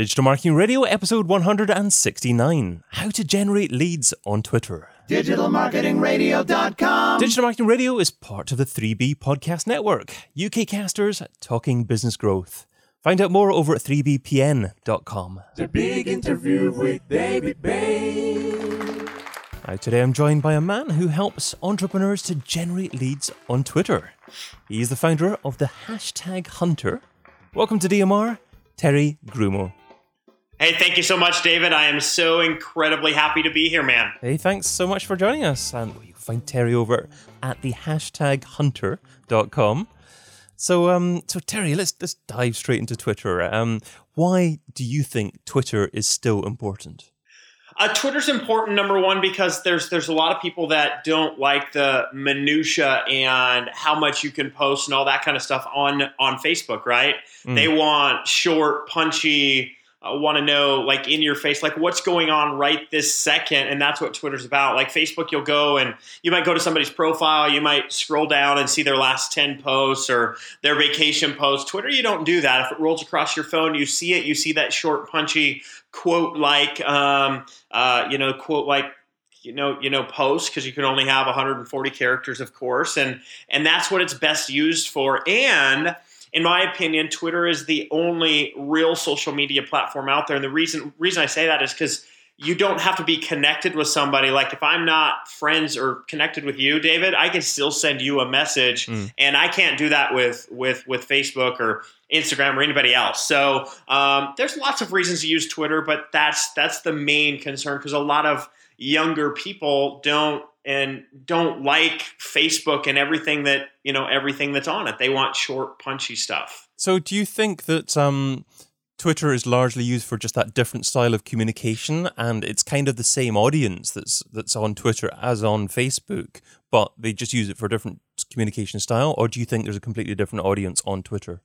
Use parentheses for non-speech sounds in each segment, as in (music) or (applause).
Digital Marketing Radio, episode 169 How to Generate Leads on Twitter. DigitalMarketingRadio.com. Digital Marketing Radio is part of the 3B Podcast Network, UK casters talking business growth. Find out more over at 3bpn.com. The big interview with David Bain. Now, today I'm joined by a man who helps entrepreneurs to generate leads on Twitter. He's the founder of the hashtag Hunter. Welcome to DMR, Terry Grumo. Hey, thank you so much, David. I am so incredibly happy to be here, man. Hey, thanks so much for joining us. And you can find Terry over at the hashtag hunter.com. So, um, so Terry, let's let's dive straight into Twitter. Um, why do you think Twitter is still important? Uh, Twitter's important, number one, because there's there's a lot of people that don't like the minutia and how much you can post and all that kind of stuff on on Facebook, right? Mm. They want short, punchy, uh, want to know like in your face like what's going on right this second? And that's what twitter's about. Like facebook you'll go and you might go to somebody's profile you might scroll down and see their last 10 posts or their vacation posts. Twitter you don't do that. If it rolls across your phone you see it you see that short punchy quote like um, uh, you know quote like you know you know post because you can only have 140 characters of course and and that's what it's best used for. And in my opinion, Twitter is the only real social media platform out there. And the reason reason I say that is because you don't have to be connected with somebody. Like if I'm not friends or connected with you, David, I can still send you a message, Mm. and I can't do that with with with Facebook or Instagram or anybody else. So um, there's lots of reasons to use Twitter, but that's that's the main concern because a lot of younger people don't and don't like Facebook and everything that you know everything that's on it. They want short, punchy stuff. So, do you think that um, Twitter is largely used for just that different style of communication, and it's kind of the same audience that's that's on Twitter as on Facebook, but they just use it for a different communication style, or do you think there's a completely different audience on Twitter?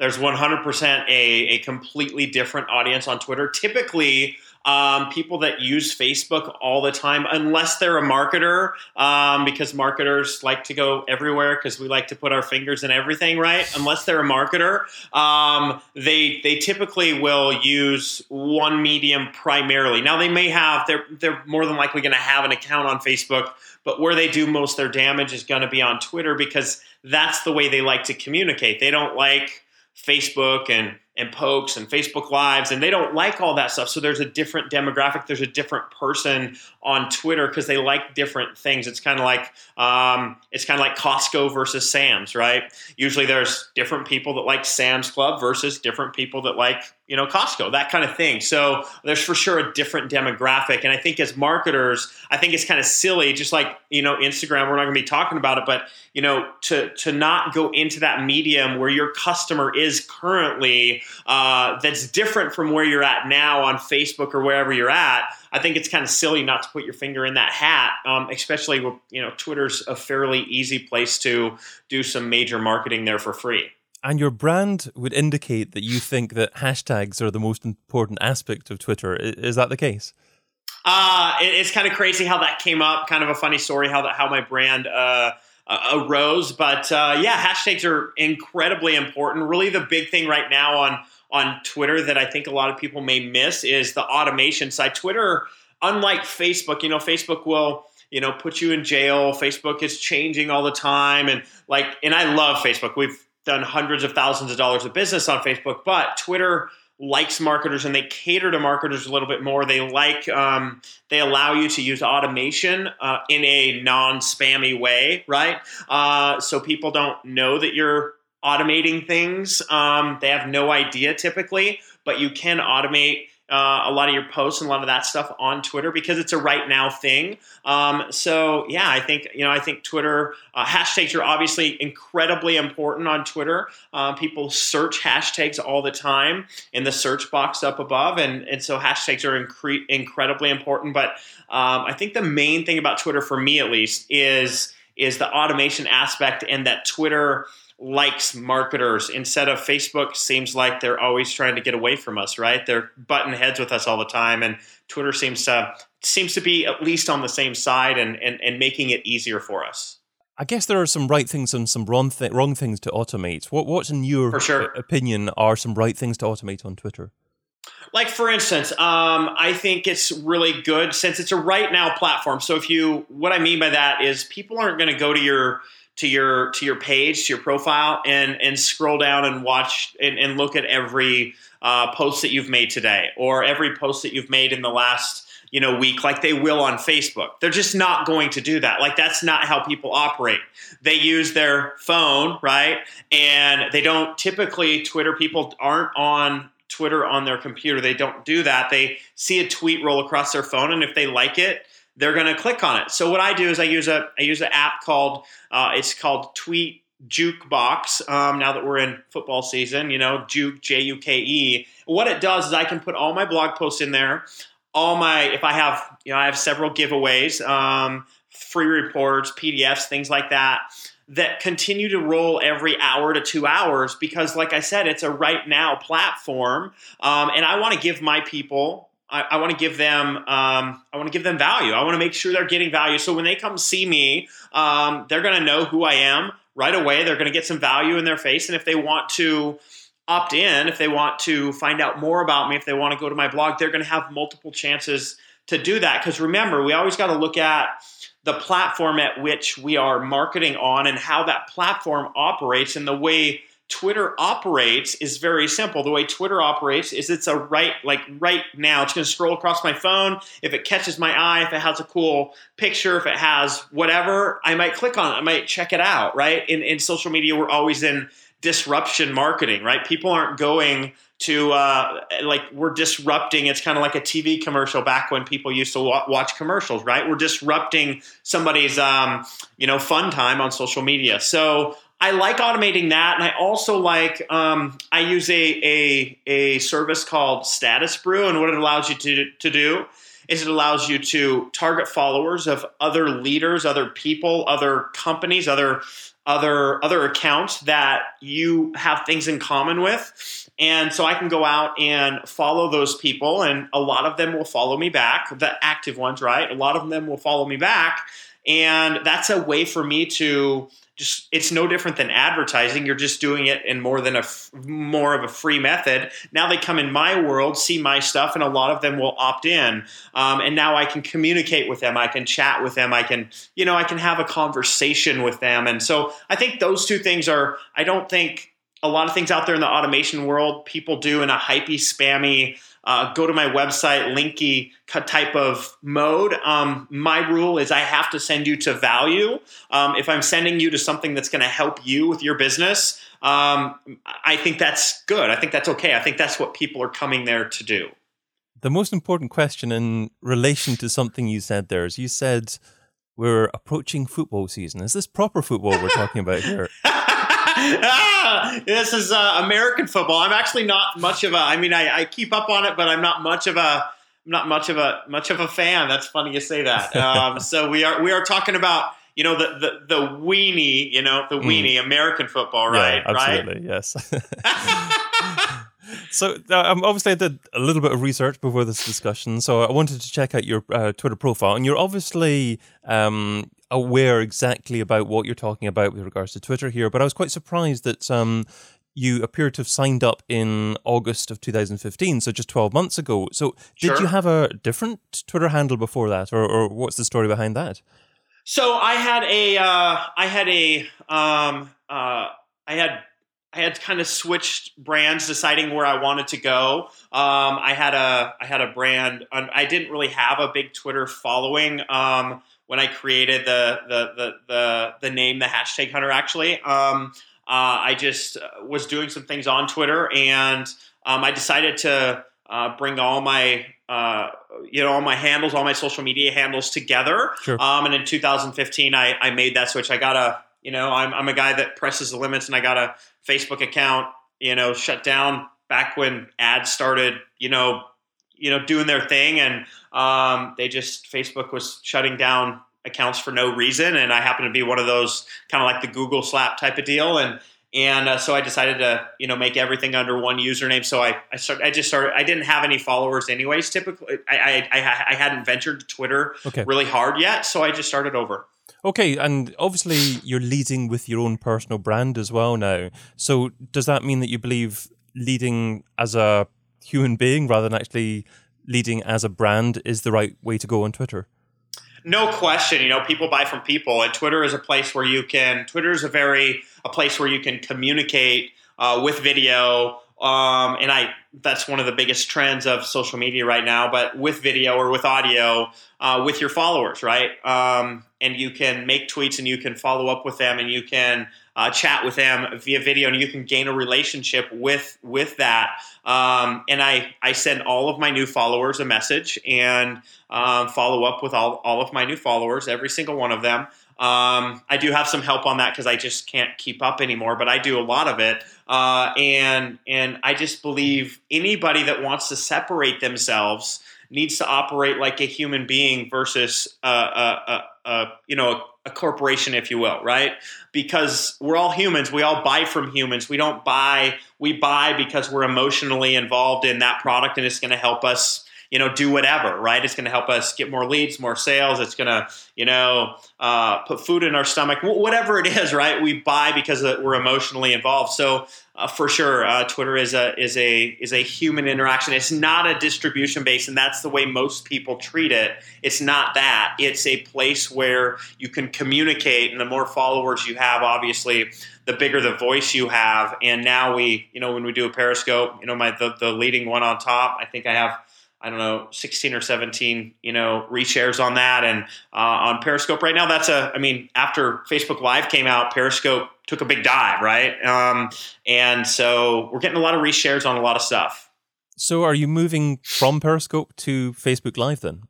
There's 100% a, a completely different audience on Twitter. Typically, um, people that use Facebook all the time, unless they're a marketer, um, because marketers like to go everywhere because we like to put our fingers in everything, right? Unless they're a marketer, um, they they typically will use one medium primarily. Now they may have they're they're more than likely going to have an account on Facebook, but where they do most their damage is going to be on Twitter because that's the way they like to communicate. They don't like Facebook and and pokes and Facebook lives and they don't like all that stuff. So there's a different demographic. There's a different person on Twitter because they like different things. It's kind of like um, it's kind of like Costco versus Sam's, right? Usually there's different people that like Sam's Club versus different people that like you know Costco, that kind of thing. So there's for sure a different demographic. And I think as marketers, I think it's kind of silly, just like you know Instagram. We're not going to be talking about it, but you know to to not go into that medium where your customer is currently uh, that's different from where you're at now on Facebook or wherever you're at. I think it's kind of silly not to put your finger in that hat, um, especially with, you know Twitter's a fairly easy place to do some major marketing there for free. And your brand would indicate that you think that hashtags are the most important aspect of Twitter. Is that the case? Uh, it, it's kind of crazy how that came up. Kind of a funny story how that how my brand uh, uh, arose. But uh, yeah, hashtags are incredibly important. Really, the big thing right now on on Twitter that I think a lot of people may miss is the automation side. Twitter, unlike Facebook, you know, Facebook will you know put you in jail. Facebook is changing all the time, and like, and I love Facebook. We've done hundreds of thousands of dollars of business on Facebook, but Twitter likes marketers and they cater to marketers a little bit more. They like um, they allow you to use automation uh, in a non-spammy way, right? Uh, so people don't know that you're automating things. Um, they have no idea typically, but you can automate. Uh, a lot of your posts and a lot of that stuff on Twitter because it's a right now thing. Um, so yeah, I think you know I think Twitter uh, hashtags are obviously incredibly important on Twitter. Uh, people search hashtags all the time in the search box up above, and and so hashtags are incre- incredibly important. But um, I think the main thing about Twitter, for me at least, is is the automation aspect and that Twitter likes marketers instead of Facebook seems like they're always trying to get away from us, right? They're button heads with us all the time and Twitter seems to seems to be at least on the same side and and, and making it easier for us. I guess there are some right things and some wrong, th- wrong things to automate. What, what's in your sure. opinion are some right things to automate on Twitter? Like for instance, um, I think it's really good since it's a right now platform. So if you, what I mean by that is people aren't going to go to your to your to your page to your profile and and scroll down and watch and, and look at every uh, post that you've made today or every post that you've made in the last you know week like they will on Facebook. They're just not going to do that. Like that's not how people operate. They use their phone, right? And they don't typically Twitter people aren't on Twitter on their computer. They don't do that. They see a tweet roll across their phone and if they like it, they're going to click on it. So what I do is I use a I use an app called uh, it's called Tweet Jukebox. Um, now that we're in football season, you know, Juke J U K E. What it does is I can put all my blog posts in there. All my if I have you know I have several giveaways, um, free reports, PDFs, things like that that continue to roll every hour to two hours because, like I said, it's a right now platform, um, and I want to give my people I, I want to give them um, I want to give them value. I want to make sure they're getting value. So when they come see me, um, they're going to know who I am right away. They're going to get some value in their face, and if they want to opt in, if they want to find out more about me, if they want to go to my blog, they're going to have multiple chances to do that. Because remember, we always got to look at the platform at which we are marketing on and how that platform operates and the way Twitter operates is very simple. The way Twitter operates is it's a right, like right now, it's going to scroll across my phone. If it catches my eye, if it has a cool picture, if it has whatever, I might click on it. I might check it out, right? In, in social media, we're always in disruption marketing, right? People aren't going to, uh, like, we're disrupting. It's kind of like a TV commercial back when people used to watch commercials, right? We're disrupting somebody's, um, you know, fun time on social media. So I like automating that, and I also like um, I use a, a a service called Statusbrew, and what it allows you to to do is it allows you to target followers of other leaders, other people, other companies, other other other accounts that you have things in common with. And so I can go out and follow those people, and a lot of them will follow me back, the active ones, right? A lot of them will follow me back. And that's a way for me to just it's no different than advertising. You're just doing it in more than a more of a free method. Now they come in my world see my stuff and a lot of them will opt in. Um, and now i can communicate with them. I can chat with them. I can you know i can have a conversation with them. And so i think those two things are i don't think a lot of things out there in the automation world people do in a hypey spammy uh, go to my website, linky type of mode. Um, my rule is I have to send you to value. Um, if I'm sending you to something that's going to help you with your business, um, I think that's good. I think that's okay. I think that's what people are coming there to do. The most important question in relation to something you said there is you said we're approaching football season. Is this proper football we're talking about here? (laughs) ah, (laughs) this is uh, American football. I'm actually not much of a. I mean, I, I, keep up on it, but I'm not much of a. I'm not much of a much of a fan. That's funny you say that. Um, (laughs) so we are we are talking about you know the the, the weenie, you know the mm. weenie mm. American football, right? Yeah, absolutely, right? yes. (laughs) so um, obviously I did a little bit of research before this discussion, so I wanted to check out your uh, Twitter profile, and you're obviously um, aware exactly about what you're talking about with regards to Twitter here, but I was quite surprised that um, you appear to have signed up in August of 2015, so just 12 months ago. So, did sure. you have a different Twitter handle before that, or, or, what's the story behind that? So, I had a, uh, I had a, um, uh, I had. I had kind of switched brands, deciding where I wanted to go. Um, I had a I had a brand. I didn't really have a big Twitter following. Um, when I created the the the the, the name the hashtag hunter actually. Um, uh, I just uh, was doing some things on Twitter and um, I decided to uh, bring all my uh, you know all my handles, all my social media handles together. Sure. Um, and in 2015, I, I made that switch. I got a you know I'm, I'm a guy that presses the limits, and I got a Facebook account you know shut down back when ads started you know you know doing their thing, and um, they just Facebook was shutting down accounts for no reason, and I happen to be one of those kind of like the Google slap type of deal, and and uh, so I decided to you know make everything under one username. So I I, start, I just started. I didn't have any followers anyways. Typically, I I, I, I hadn't ventured to Twitter okay. really hard yet, so I just started over. Okay, and obviously you're leading with your own personal brand as well now. So does that mean that you believe leading as a human being rather than actually leading as a brand is the right way to go on Twitter. No question. You know, people buy from people, and Twitter is a place where you can. Twitter is a very a place where you can communicate uh, with video. Um, and I that's one of the biggest trends of social media right now. But with video or with audio, uh, with your followers, right? Um, and you can make tweets and you can follow up with them and you can uh, chat with them via video and you can gain a relationship with with that. Um, and I I send all of my new followers a message and um, follow up with all all of my new followers, every single one of them. Um, I do have some help on that because I just can't keep up anymore, but I do a lot of it. Uh, and and I just believe anybody that wants to separate themselves needs to operate like a human being versus a, a, a, a you know a corporation, if you will, right? Because we're all humans. We all buy from humans. We don't buy. We buy because we're emotionally involved in that product, and it's going to help us you know, do whatever, right? It's going to help us get more leads, more sales. It's going to, you know, uh, put food in our stomach, whatever it is, right? We buy because we're emotionally involved. So uh, for sure, uh, Twitter is a is a is a human interaction. It's not a distribution base, and that's the way most people treat it. It's not that. It's a place where you can communicate, and the more followers you have, obviously, the bigger the voice you have. And now we, you know, when we do a Periscope, you know, my the, the leading one on top, I think I have I don't know, 16 or 17, you know, reshares on that. And uh, on Periscope right now, that's a, I mean, after Facebook Live came out, Periscope took a big dive, right? Um, and so we're getting a lot of reshares on a lot of stuff. So are you moving from Periscope to Facebook Live then?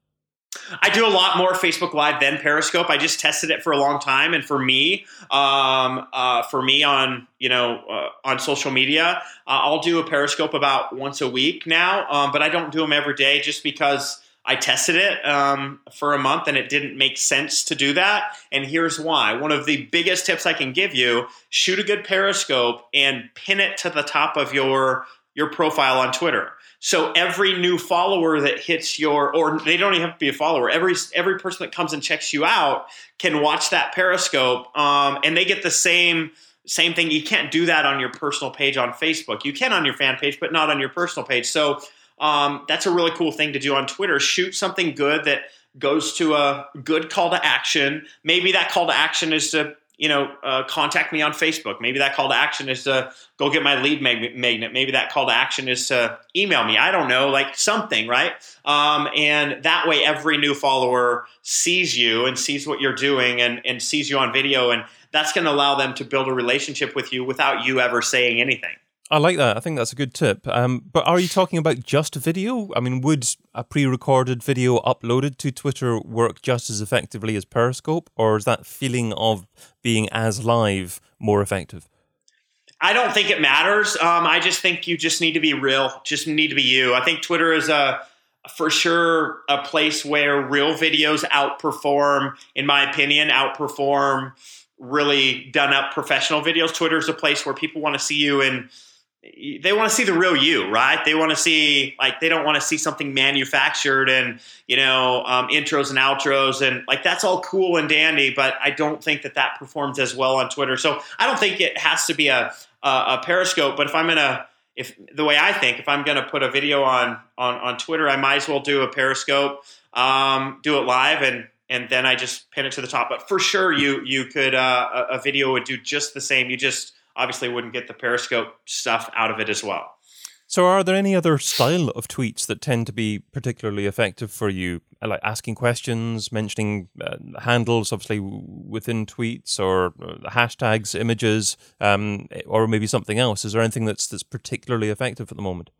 I do a lot more Facebook Live than Periscope. I just tested it for a long time, and for me, um, uh, for me on you know uh, on social media, uh, I'll do a Periscope about once a week now, um, but I don't do them every day just because I tested it um, for a month and it didn't make sense to do that. And here's why: one of the biggest tips I can give you: shoot a good Periscope and pin it to the top of your your profile on Twitter. So every new follower that hits your, or they don't even have to be a follower. Every every person that comes and checks you out can watch that Periscope, um, and they get the same same thing. You can't do that on your personal page on Facebook. You can on your fan page, but not on your personal page. So um, that's a really cool thing to do on Twitter. Shoot something good that goes to a good call to action. Maybe that call to action is to you know, uh, contact me on Facebook. Maybe that call to action is to go get my lead mag- magnet. Maybe that call to action is to email me. I don't know, like something, right? Um, and that way, every new follower sees you and sees what you're doing and, and sees you on video. And that's going to allow them to build a relationship with you without you ever saying anything. I like that. I think that's a good tip. Um, but are you talking about just a video? I mean, would a pre-recorded video uploaded to Twitter work just as effectively as Periscope, or is that feeling of being as live more effective? I don't think it matters. Um, I just think you just need to be real. Just need to be you. I think Twitter is a for sure a place where real videos outperform, in my opinion, outperform really done up professional videos. Twitter is a place where people want to see you in they want to see the real you, right? They want to see like they don't want to see something manufactured and you know um, intros and outros and like that's all cool and dandy, but I don't think that that performs as well on Twitter. So I don't think it has to be a a, a Periscope. But if I'm gonna if the way I think, if I'm gonna put a video on on on Twitter, I might as well do a Periscope, um, do it live and and then I just pin it to the top. But for sure, you you could uh, a, a video would do just the same. You just obviously wouldn't get the Periscope stuff out of it as well. So, are there any other style of tweets that tend to be particularly effective for you, uh, like asking questions, mentioning uh, handles, obviously within tweets, or uh, hashtags, images, um, or maybe something else? Is there anything that's that's particularly effective at the moment?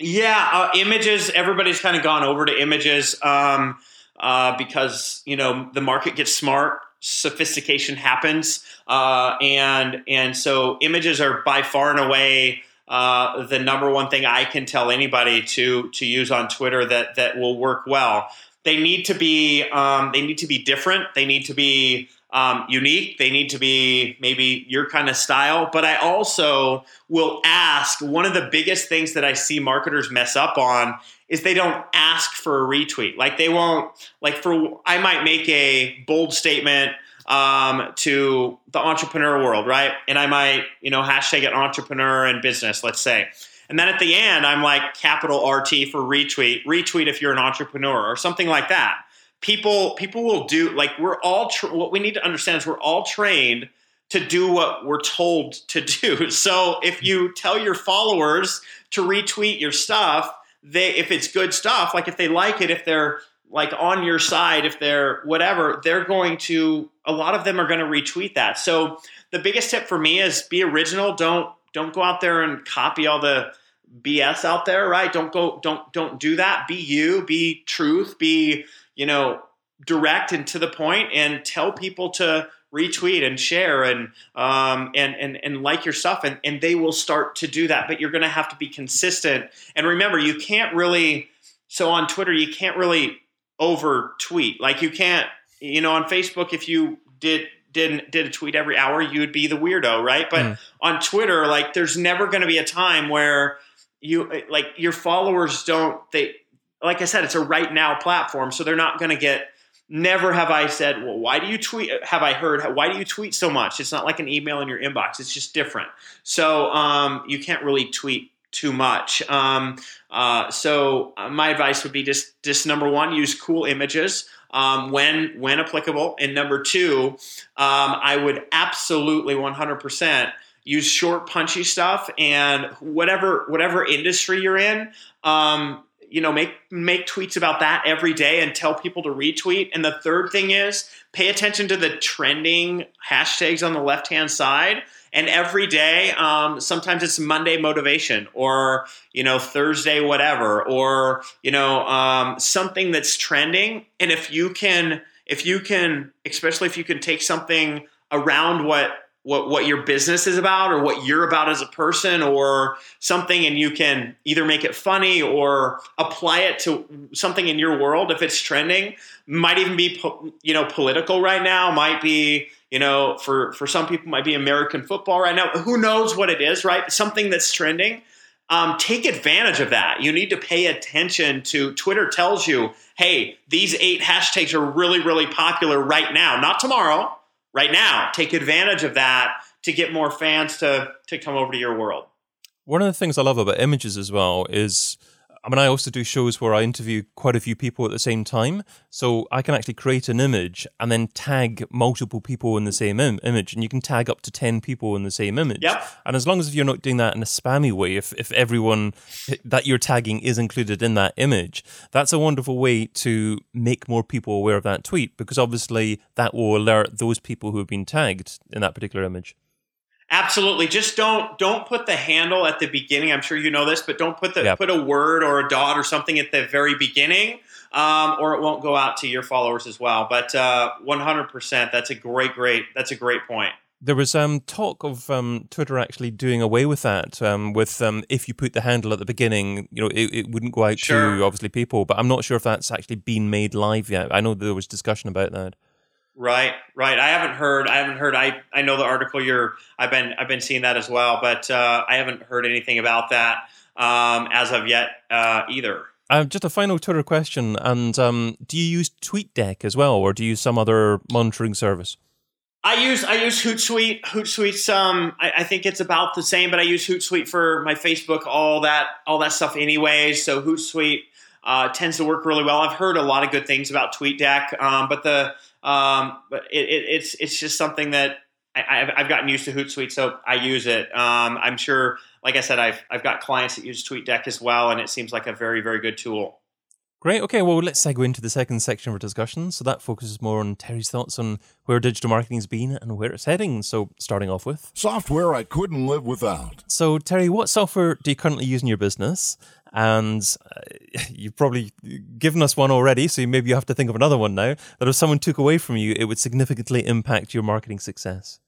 Yeah, uh, images. Everybody's kind of gone over to images um, uh, because you know the market gets smart sophistication happens, uh, and and so images are by far and away uh, the number one thing I can tell anybody to to use on Twitter that that will work well. They need to be um, they need to be different. They need to be um, unique. They need to be maybe your kind of style. But I also will ask one of the biggest things that I see marketers mess up on is they don't ask for a retweet. Like they won't like for I might make a bold statement um, to the entrepreneur world, right? And I might, you know, hashtag it entrepreneur and business, let's say. And then at the end, I'm like capital RT for retweet, retweet if you're an entrepreneur or something like that. People people will do like we're all tra- what we need to understand is we're all trained to do what we're told to do. (laughs) So if you tell your followers to retweet your stuff, they if it's good stuff, like if they like it, if they're like on your side, if they're whatever, they're going to a lot of them are going to retweet that. So the biggest tip for me is be original. Don't don't go out there and copy all the BS out there, right? Don't go don't don't do that. Be you, be truth, be, you know, direct and to the point and tell people to retweet and share and um, and, and and like your stuff and, and they will start to do that. But you're going to have to be consistent. And remember you can't really so on twitter you can't really over tweet like you can't you know on facebook if you did didn't did a tweet every hour you would be the weirdo right? But mm. on twitter like there's never going to be a time where you like your followers don't they like i said it's a right now platform so they're not going to get Never have I said, well, why do you tweet? Have I heard, why do you tweet so much? It's not like an email in your inbox, it's just different. So um, you can't really tweet too much. Um, uh, so uh, my advice would be just, just number one, use cool images. Um, when when applicable, and number two, um, I would absolutely 100% use short, punchy stuff, and whatever whatever industry you're in, um, you know make make tweets about that every day and tell people to retweet. And the third thing is pay attention to the trending hashtags on the left hand side. And every day um, sometimes it's monday motivation or you know thursday whatever or you know um, something that's trending. And if you can if you can especially if you can take something around what what what your business is about or what you're about as a person or something and you can either make it funny or apply it to something in your world if it's trending. Might even be you know political right now might be you know for for some people might be american football right now. Who knows what it is right? Something that's trending. Um, take advantage of that. You need to pay attention to twitter tells you hey these eight hashtags are really really popular right now. Not tomorrow right now. Take advantage of that to get more fans to to come over to your world. One of the things I love about images as well is I mean, I also do shows where I interview quite a few people at the same time. So I can actually create an image and then tag multiple people in the same Im- image. And you can tag up to 10 people in the same image. Yep. And as long as you're not doing that in a spammy way, if, if everyone that you're tagging is included in that image, that's a wonderful way to make more people aware of that tweet because obviously that will alert those people who have been tagged in that particular image. Absolutely. Just don't don't put the handle at the beginning. I'm sure you know this, but don't put the yep. put a word or a dot or something at the very beginning, um, or it won't go out to your followers as well. But uh, 100%, that's a great, great, that's a great point. There was um, talk of um, Twitter actually doing away with that. Um, with um, if you put the handle at the beginning, you know, it, it wouldn't go out sure. to obviously people. But I'm not sure if that's actually been made live yet. I know there was discussion about that. Right, right. I haven't heard. I haven't heard. I, I know the article. You're. I've been. I've been seeing that as well, but uh, I haven't heard anything about that um, as of yet uh, either. Uh, just a final Twitter question. And um, do you use TweetDeck as well, or do you use some other monitoring service? I use I use Hootsuite. Hootsuite's um I, I, think it's about the same, but I use Hootsuite for my Facebook, all that all that stuff anyways. So Hootsuite uh, tends to work really well. I've heard a lot of good things about TweetDeck, um, but the um, but it, it, it's it's just something that I, have gotten used to Hootsuite, so I use it. Um, I'm sure, like I said, I've I've got clients that use TweetDeck as well, and it seems like a very very good tool. Great. Okay. Well, let's segue into the second section of our discussion. So that focuses more on Terry's thoughts on where digital marketing's been and where it's heading. So starting off with software I couldn't live without. So Terry, what software do you currently use in your business? and uh, (laughs) you've probably given us one already, so maybe you have to think of another one now. That if someone took away from you, it would significantly impact your marketing success.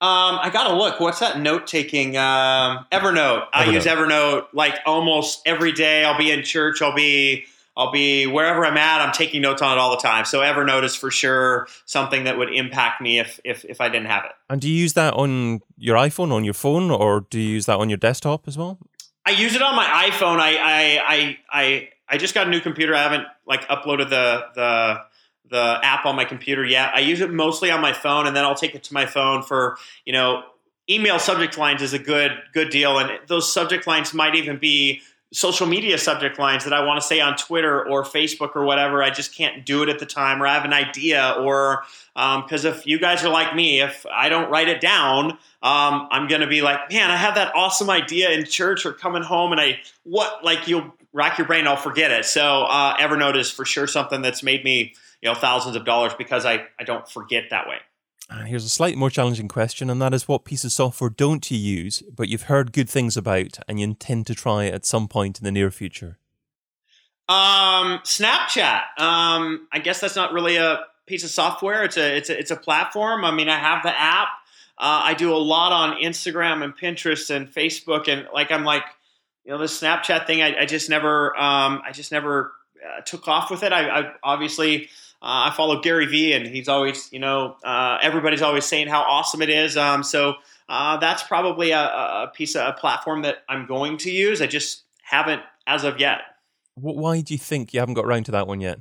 Um, I gotta look. What's that note taking? Um, Evernote. Evernote. I use Evernote like almost every day. I'll be in church. I'll be I'll be wherever I'm at. I'm taking notes on it all the time. So Evernote is for sure something that would impact me if if if I didn't have it. And do you use that on your iPhone, on your phone, or do you use that on your desktop as well? I use it on my iPhone. I I I I, I just got a new computer. I haven't like uploaded the the the app on my computer yet. I use it mostly on my phone, and then I'll take it to my phone for you know email subject lines is a good good deal, and those subject lines might even be social media subject lines that I want to say on Twitter or Facebook or whatever. I just can't do it at the time, or I have an idea, or because um, if you guys are like me, if I don't write it down, um, I'm going to be like, man, I have that awesome idea in church or coming home, and I what like you'll rack your brain, I'll forget it. So uh, Evernote is for sure something that's made me you know thousands of dollars because I I don't forget that way. And here's a slightly more challenging question, and that is what piece of software don't you use, but you've heard good things about and you intend to try at some point in the near future? Um, Snapchat. Um, I guess that's not really a piece of software. It's a it's a it's a platform. I mean, I have the app. Uh, I do a lot on Instagram and Pinterest and Facebook, and like I'm like, you know, this Snapchat thing. I, I just never, um, I just never uh, took off with it. I, I obviously uh, I follow Gary Vee, and he's always, you know, uh, everybody's always saying how awesome it is. Um, so uh, that's probably a, a, piece of a platform that I'm going to use. I just haven't as of yet. Why do you think you haven't got around to that one yet?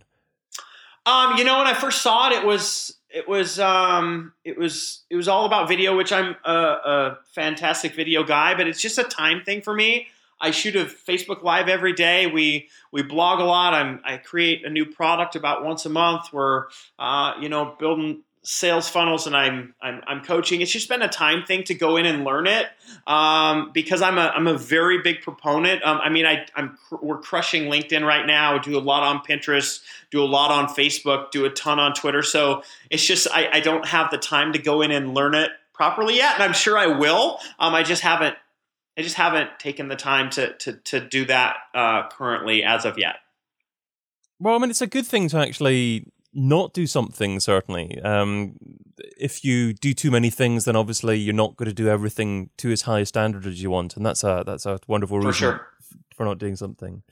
Um, you know, when I first saw it, it was it was um, it was it was all about video, which I'm a, a fantastic video guy, but it's just a time thing for me. I shoot a Facebook Live every day. We we blog a lot. I'm, I create a new product about once a month. We're uh, you know building sales funnels and I'm, I'm I'm coaching. It's just been a time thing to go in and learn it um, because I'm a I'm a very big proponent. Um, I mean I I'm we're crushing LinkedIn right now. Do a lot on Pinterest. Do a lot on Facebook. Do a ton on Twitter. So it's just I, I don't have the time to go in and learn it properly yet, and I'm sure I will. Um, I just haven't I just haven't taken the time to to to do that uh, currently as of yet. Well, I mean, it's a good thing to actually not do something. Certainly, um, if you do too many things, then obviously you're not going to do everything to as high a standard as you want, and that's a that's a wonderful reason for, sure. for not doing something.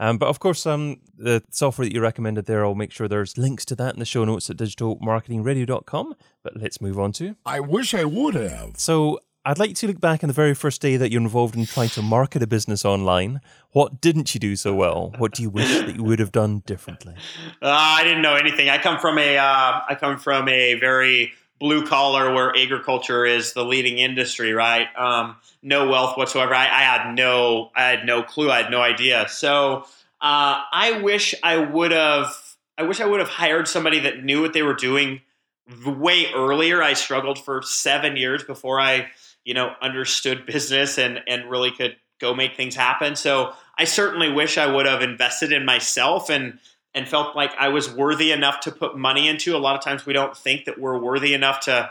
Um, but of course, um, the software that you recommended there, I'll make sure there's links to that in the show notes at digitalmarketingradio.com. But let's move on to. I wish I would have. So I'd like to look back on the very first day that you're involved in trying to market a business online. What didn't you do so well? What do you wish that you would have done differently? Uh, I didn't know anything. I come from a uh, I come from a very blue collar where agriculture is the leading industry, right? Um, no wealth whatsoever. I, I, had no I had no clue. I had no idea. So uh, I wish I would have. I wish I would have hired somebody that knew what they were doing way earlier. I struggled for seven years before I you know, understood business and and really could go make things happen. So I certainly wish I would have invested in myself and and felt like I was worthy enough to put money into. A lot of times we don't think that we're worthy enough to,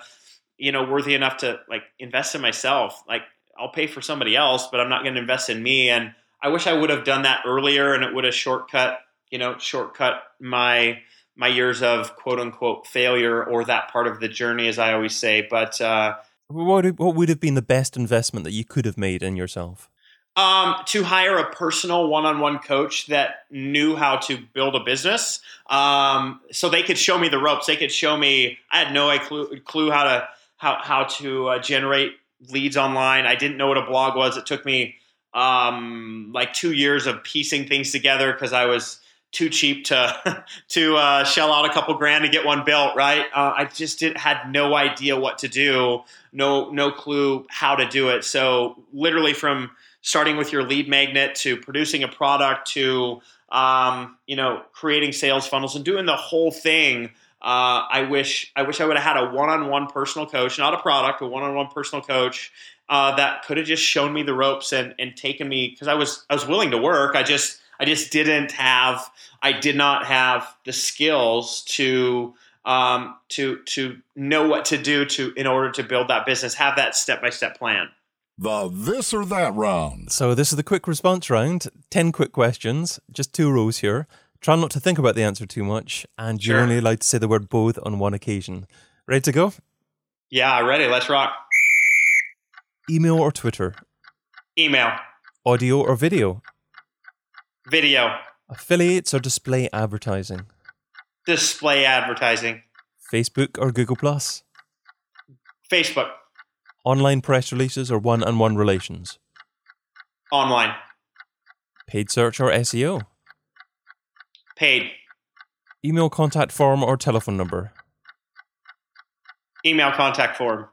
you know, worthy enough to like invest in myself. Like I'll pay for somebody else, but I'm not going to invest in me. And I wish I would have done that earlier, and it would have shortcut, you know, shortcut my my years of quote unquote failure or that part of the journey, as I always say. But uh, what what would have been the best investment that you could have made in yourself? Um, to hire a personal one-on-one coach that knew how to build a business, um, so they could show me the ropes. They could show me. I had no clue, clue how to how how to uh, generate leads online. I didn't know what a blog was. It took me um, like two years of piecing things together because I was too cheap to (laughs) to uh, shell out a couple grand to get one built. Right? Uh, I just did, had no idea what to do, no no clue how to do it. So literally from starting with your lead magnet to producing a product to um, you know creating sales funnels and doing the whole thing. Uh, I wish I wish I would have had a one-on-one personal coach, not a product, a one-on-one personal coach uh, that could have just shown me the ropes and and taken me because I was I was willing to work. I just I just didn't have I did not have the skills to um, to to know what to do to in order to build that business, have that step by step plan. The this or that round. So this is the quick response round. Ten quick questions, just two rows here. Try not to think about the answer too much, and you're only allowed to say the word both on one occasion. Ready to go? Yeah, ready. Let's rock. Email or Twitter? Email. Audio or video? Video. Affiliates or display advertising? Display advertising. Facebook or Google Plus? Facebook. Online press releases or one on one relations? Online. Paid search or SEO? Paid. Email contact form or telephone number? Email contact form.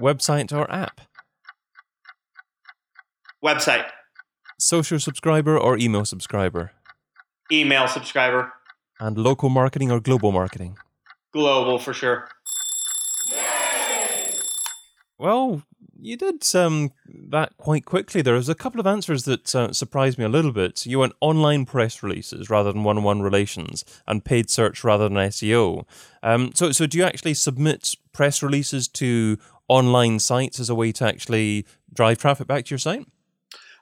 Website or app? Website, Social subscriber or email subscriber? email subscriber, And local marketing or global marketing? global for sure. Yay! Well, you did um, that quite quickly. There was a couple of answers that uh, surprised me a little bit. You went online press releases rather than one-on-one relations, and paid search rather than SEO. Um, so, so do you actually submit press releases to online sites as a way to actually drive traffic back to your site?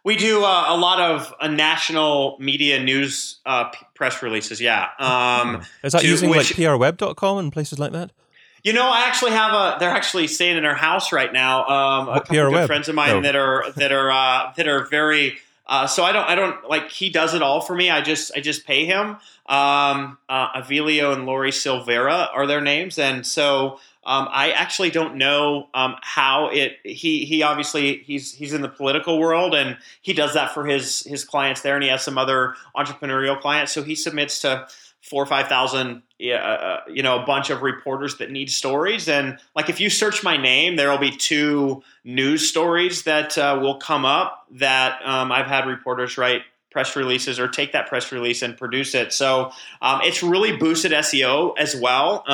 We do uh, a lot of uh, national media news uh, p- press releases. Yeah. Um, Is that using which- like prweb.com and places like that? You know, I actually have a. They're actually staying in our house right now. Um, a couple good friends of mine No. that are that are uh, that are very. Uh, so I don't. I don't like. He does it all for me. I just. I just pay him. Um, uh, Avilio and Lori Silvera are their names, and so um, I actually don't know um, how it. He he obviously he's he's in the political world, and he does that for his his clients there, and he has some other entrepreneurial clients. So he submits to four or five thousand, uh, you know, a bunch of reporters that need stories. And like, if you search my name, there will be two news stories that uh, will come up that um, I've had reporters write press releases or take that press release and produce it. So um, it's really boosted SEO as well.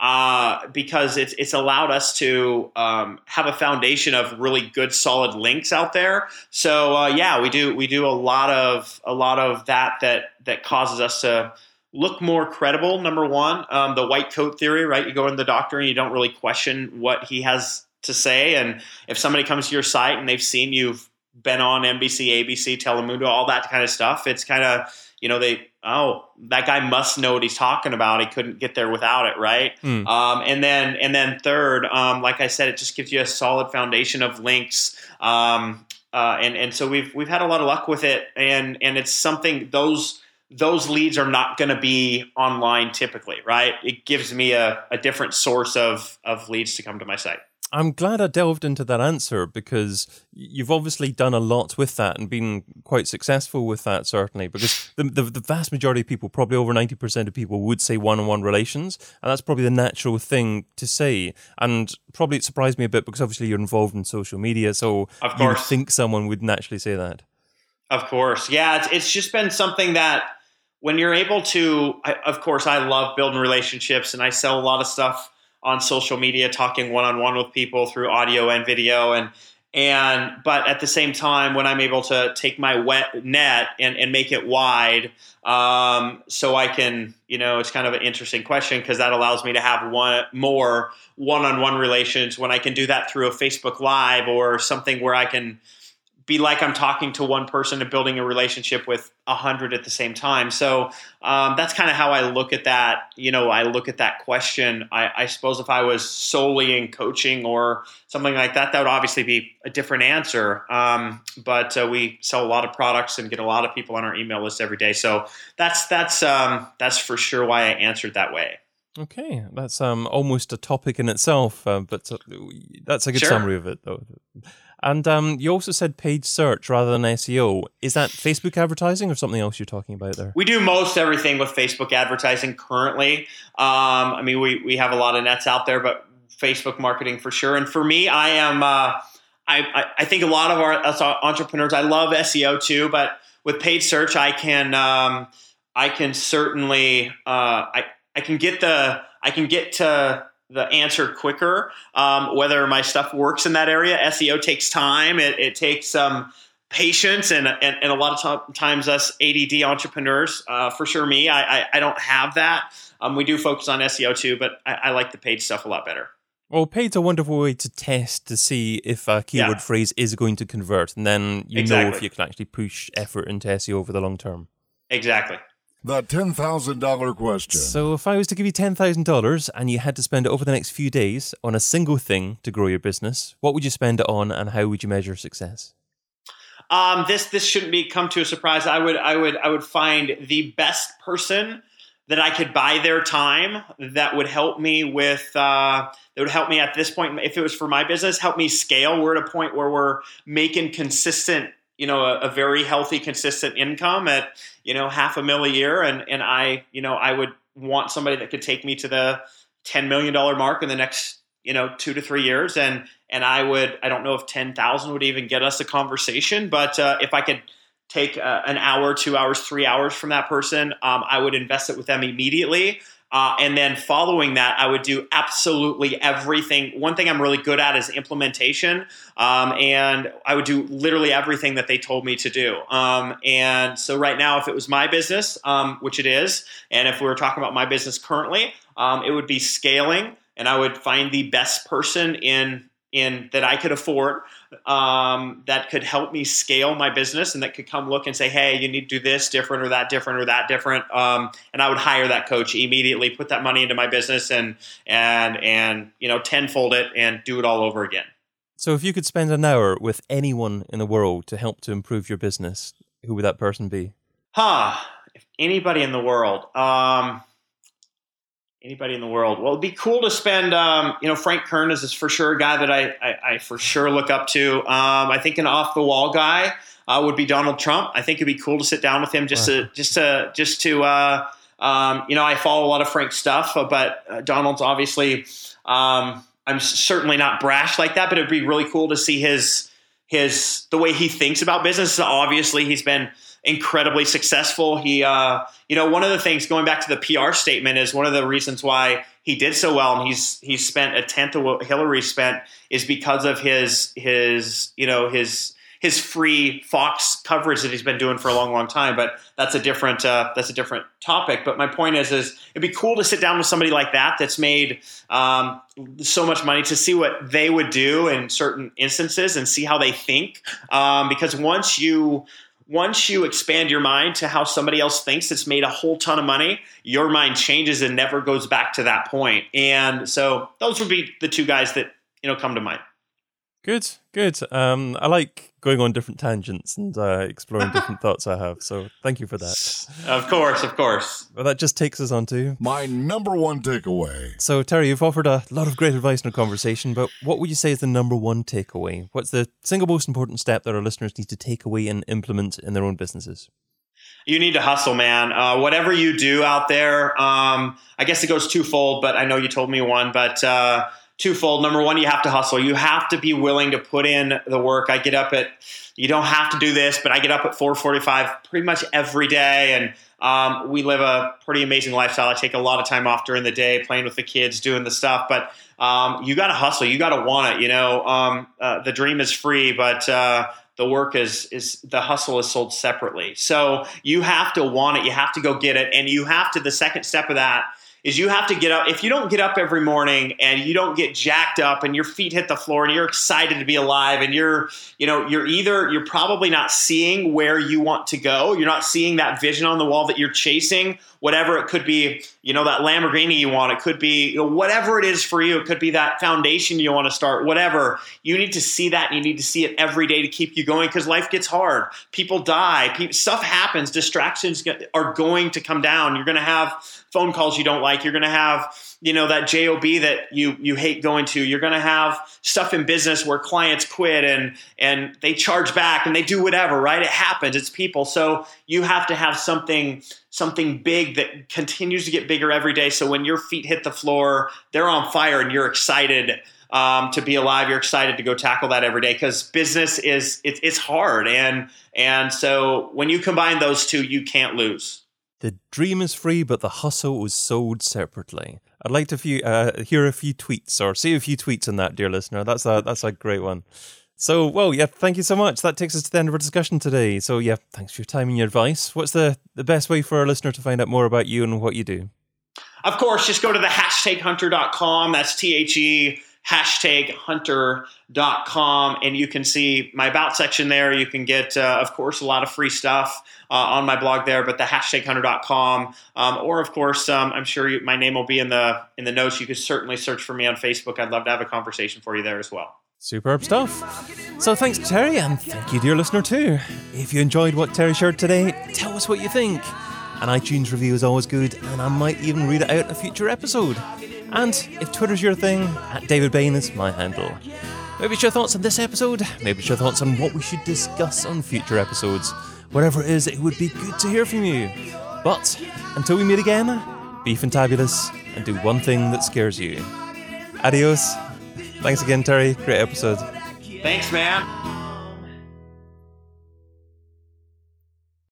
Uh, because it's it's allowed us to um, have a foundation of really good solid links out there. So uh, yeah, we do we do a lot of a lot of that that that causes us to look more credible. Number one, um, the white coat theory, right? You go in the doctor and you don't really question what he has to say, and if somebody comes to your site and they've seen you've been on NBC, ABC, Telemundo, all that kind of stuff, it's kind of you know they oh that guy must know what he's talking about. He couldn't get there without it, right? Hmm. Um, and then and then third, um, like I said, it just gives you a solid foundation of links. Um, uh, and and so we've we've had a lot of luck with it, and and it's something those those leads are not going to be online typically, right? It gives me a, a different source of of leads to come to my site. I'm glad I delved into that answer because you've obviously done a lot with that and been quite successful with that, certainly. Because the, the, the vast majority of people, probably over 90% of people, would say one on one relations. And that's probably the natural thing to say. And probably it surprised me a bit because obviously you're involved in social media. So Of you think someone would naturally say that. Of course, yeah. It's, it's just been something that when you're able to, I, of course, I love building relationships, and I sell a lot of stuff on social media, talking one on one with people through audio and video, and and but at the same time, when I'm able to take my wet net and, and make it wide, um, so I can, you know, it's kind of an interesting question because that allows me to have one more one-on-one relations when I can do that through a Facebook Live or something where I can be like I'm talking to one person and building a relationship with a hundred at the same time. So um, that's kind of how I look at that. You know, I look at that question. I, I suppose if I was solely in coaching or something like that, that would obviously be a different answer. Um, but uh, we sell a lot of products and get a lot of people on our email list every day. So that's that's um, that's for sure why I answered that way. Okay, that's um almost a topic in itself, uh, but uh, that's a good Sure. summary of it, though. And um, you also said paid search rather than SEO. Is that Facebook advertising or something else you're talking about there? We do most everything with Facebook advertising currently. Um, I mean, we, we have a lot of nets out there, but Facebook marketing for sure. And for me, I am, uh, I, I, think a lot of our us entrepreneurs, I love SEO too, but with paid search, I can, um, I can certainly, uh, I, I can get the, I can get to the answer quicker. Um, whether my stuff works in that area, SEO takes time. It, it takes some, um, patience and, and, and a lot of t- times us ADD entrepreneurs, uh, for sure me, I, I, I don't have that. Um, we do focus on SEO too, but I, I like the paid stuff a lot better. Well, paid's a wonderful way to test to see if a keyword Yeah. phrase is going to convert, and then you know if you can actually push effort into SEO over the long term. Exactly. The $10,000 question. So, if I was to give you ten thousand dollars and you had to spend it over the next few days on a single thing to grow your business, what would you spend it on, and how would you measure success? Um, this this shouldn't be come to a surprise. I would I would I would find the best person that I could buy their time that would help me with uh, that would help me at this point if it was for my business help me scale. We're at a point where we're making consistent you know a, a very healthy consistent income at you know half a mil a year and and I you know I would want somebody that could take me to the ten million dollar mark in the next you know, two to three years, and and I would I don't know if ten thousand would even get us a conversation, but uh, if I could take uh, an hour, two hours, three hours from that person, um, I would invest it with them immediately. Uh, and then following that, I would do absolutely everything. One thing I'm really good at is implementation. Um, and I would do literally everything that they told me to do. Um, and so, right now, if it was my business, um, which it is, and if we were talking about my business currently, um, it would be scaling. And I would find the best person in in that I could afford um, that could help me scale my business and that could come look and say, hey, you need to do this different or that different or that different. Um, and I would hire that coach immediately, put that money into my business and and and you know tenfold it and do it all over again. So if you could spend an hour with anyone in the world to help to improve your business, who would that person be? Huh. If anybody in the world. Um, anybody in the world. Well, it'd be cool to spend. Um, you know, Frank Kern is for sure a guy that I, I, I for sure look up to. Um, I think an off the wall guy uh, would be Donald Trump. I think it'd be cool to sit down with him just wow. to just to just to. Uh, um, you know, I follow a lot of Frank's stuff, uh, but uh, Donald's obviously. Um, I'm certainly not brash like that, but it'd be really cool to see his his the way he thinks about business. Obviously, he's been incredibly successful. He, uh, you know, one of the things going back to the PR statement is one of the reasons why he did so well, and he's he's spent a tenth of what Hillary spent is because of his his you know his his free Fox coverage that he's been doing for a long, long time. But that's a different uh, that's a different topic. But my point is, is it'd be cool to sit down with somebody like that that's made um, so much money to see what they would do in certain instances and see how they think. Um, because once you once you expand your mind to how somebody else thinks that's made a whole ton of money, your mind changes and never goes back to that point. And so those would be the two guys that, you know, come to mind. Good, good. Um, I like going on different tangents and uh, exploring different (laughs) thoughts I have. So thank you for that. Of course, of course. Well, that just takes us on to my number one takeaway. So, Terry, you've offered a lot of great advice in our conversation, but what would you say is the number one takeaway? What's the single most important step that our listeners need to take away and implement in their own businesses? you need to hustle, man. Uh, whatever you do out there, um, I guess it goes twofold, but I know you told me one, but uh, twofold. Number one, you have to hustle. You have to be willing to put in the work. I get up at you don't have to do this, but I get up at 4:45 pretty much every day, and um, we live a pretty amazing lifestyle. I take a lot of time off during the day, playing with the kids, doing the stuff. But um, you got to hustle. You got to want it. You know, um, uh, the dream is free, but uh, the work is is the hustle is sold separately. So you have to want it. You have to go get it, and you have to. The second step of that is you have to get up. If you don't get up every morning and you don't get jacked up and your feet hit the floor and you're excited to be alive and you're, you know, you're either, you're probably not seeing where you want to go. You're not seeing that vision on the wall that you're chasing, whatever it could be, you know, that Lamborghini you want. It could be, you know, whatever it is for you. It could be that foundation you want to start, whatever. You need to see that and you need to see it every day to keep you going because life gets hard. People die, people, stuff happens, distractions are going to come down. You're going to have phone calls you don't like. You're going to have, you know, that job that you you hate going to. You're going to have stuff in business where clients quit and and they charge back and they do whatever. Right? It happens. It's people. So you have to have something something big that continues to get bigger every day. So when your feet hit the floor, they're on fire and you're excited. Um, to be alive, you're excited to go tackle that every day because business is it's, it's hard and and so when you combine those two, you can't lose. The dream is free, but the hustle was sold separately. I'd like to few, uh, hear a few tweets or see a few tweets on that, dear listener. That's a that's a great one. So, well, yeah, thank you so much. That takes us to the end of our discussion today. So, yeah, thanks for your time and your advice. What's the, the best way for our listener to find out more about you and what you do? Of course, just go to the hashtaghunter.com. That's T H E hashtag hunter.com and you can see my about section there you can get uh, of course a lot of free stuff uh, on my blog there but the hashtag hunter.com um, or of course um, i'm sure you, my name will be in the in the notes you can certainly search for me on facebook i'd love to have a conversation for you there as well Superb stuff. So thanks Terry, and thank you, dear listener, too. If you enjoyed what Terry shared today, tell us what you think. An iTunes review is always good, and I might even read it out in a future episode. And if Twitter's your thing, at David Bain is my handle. Maybe share thoughts on this episode, maybe share thoughts on what we should discuss on future episodes. Whatever it is, it would be good to hear from you. But until we meet again, be fantabulous and do one thing that scares you. Adios. Thanks again, Terry. Great episode. Thanks, man.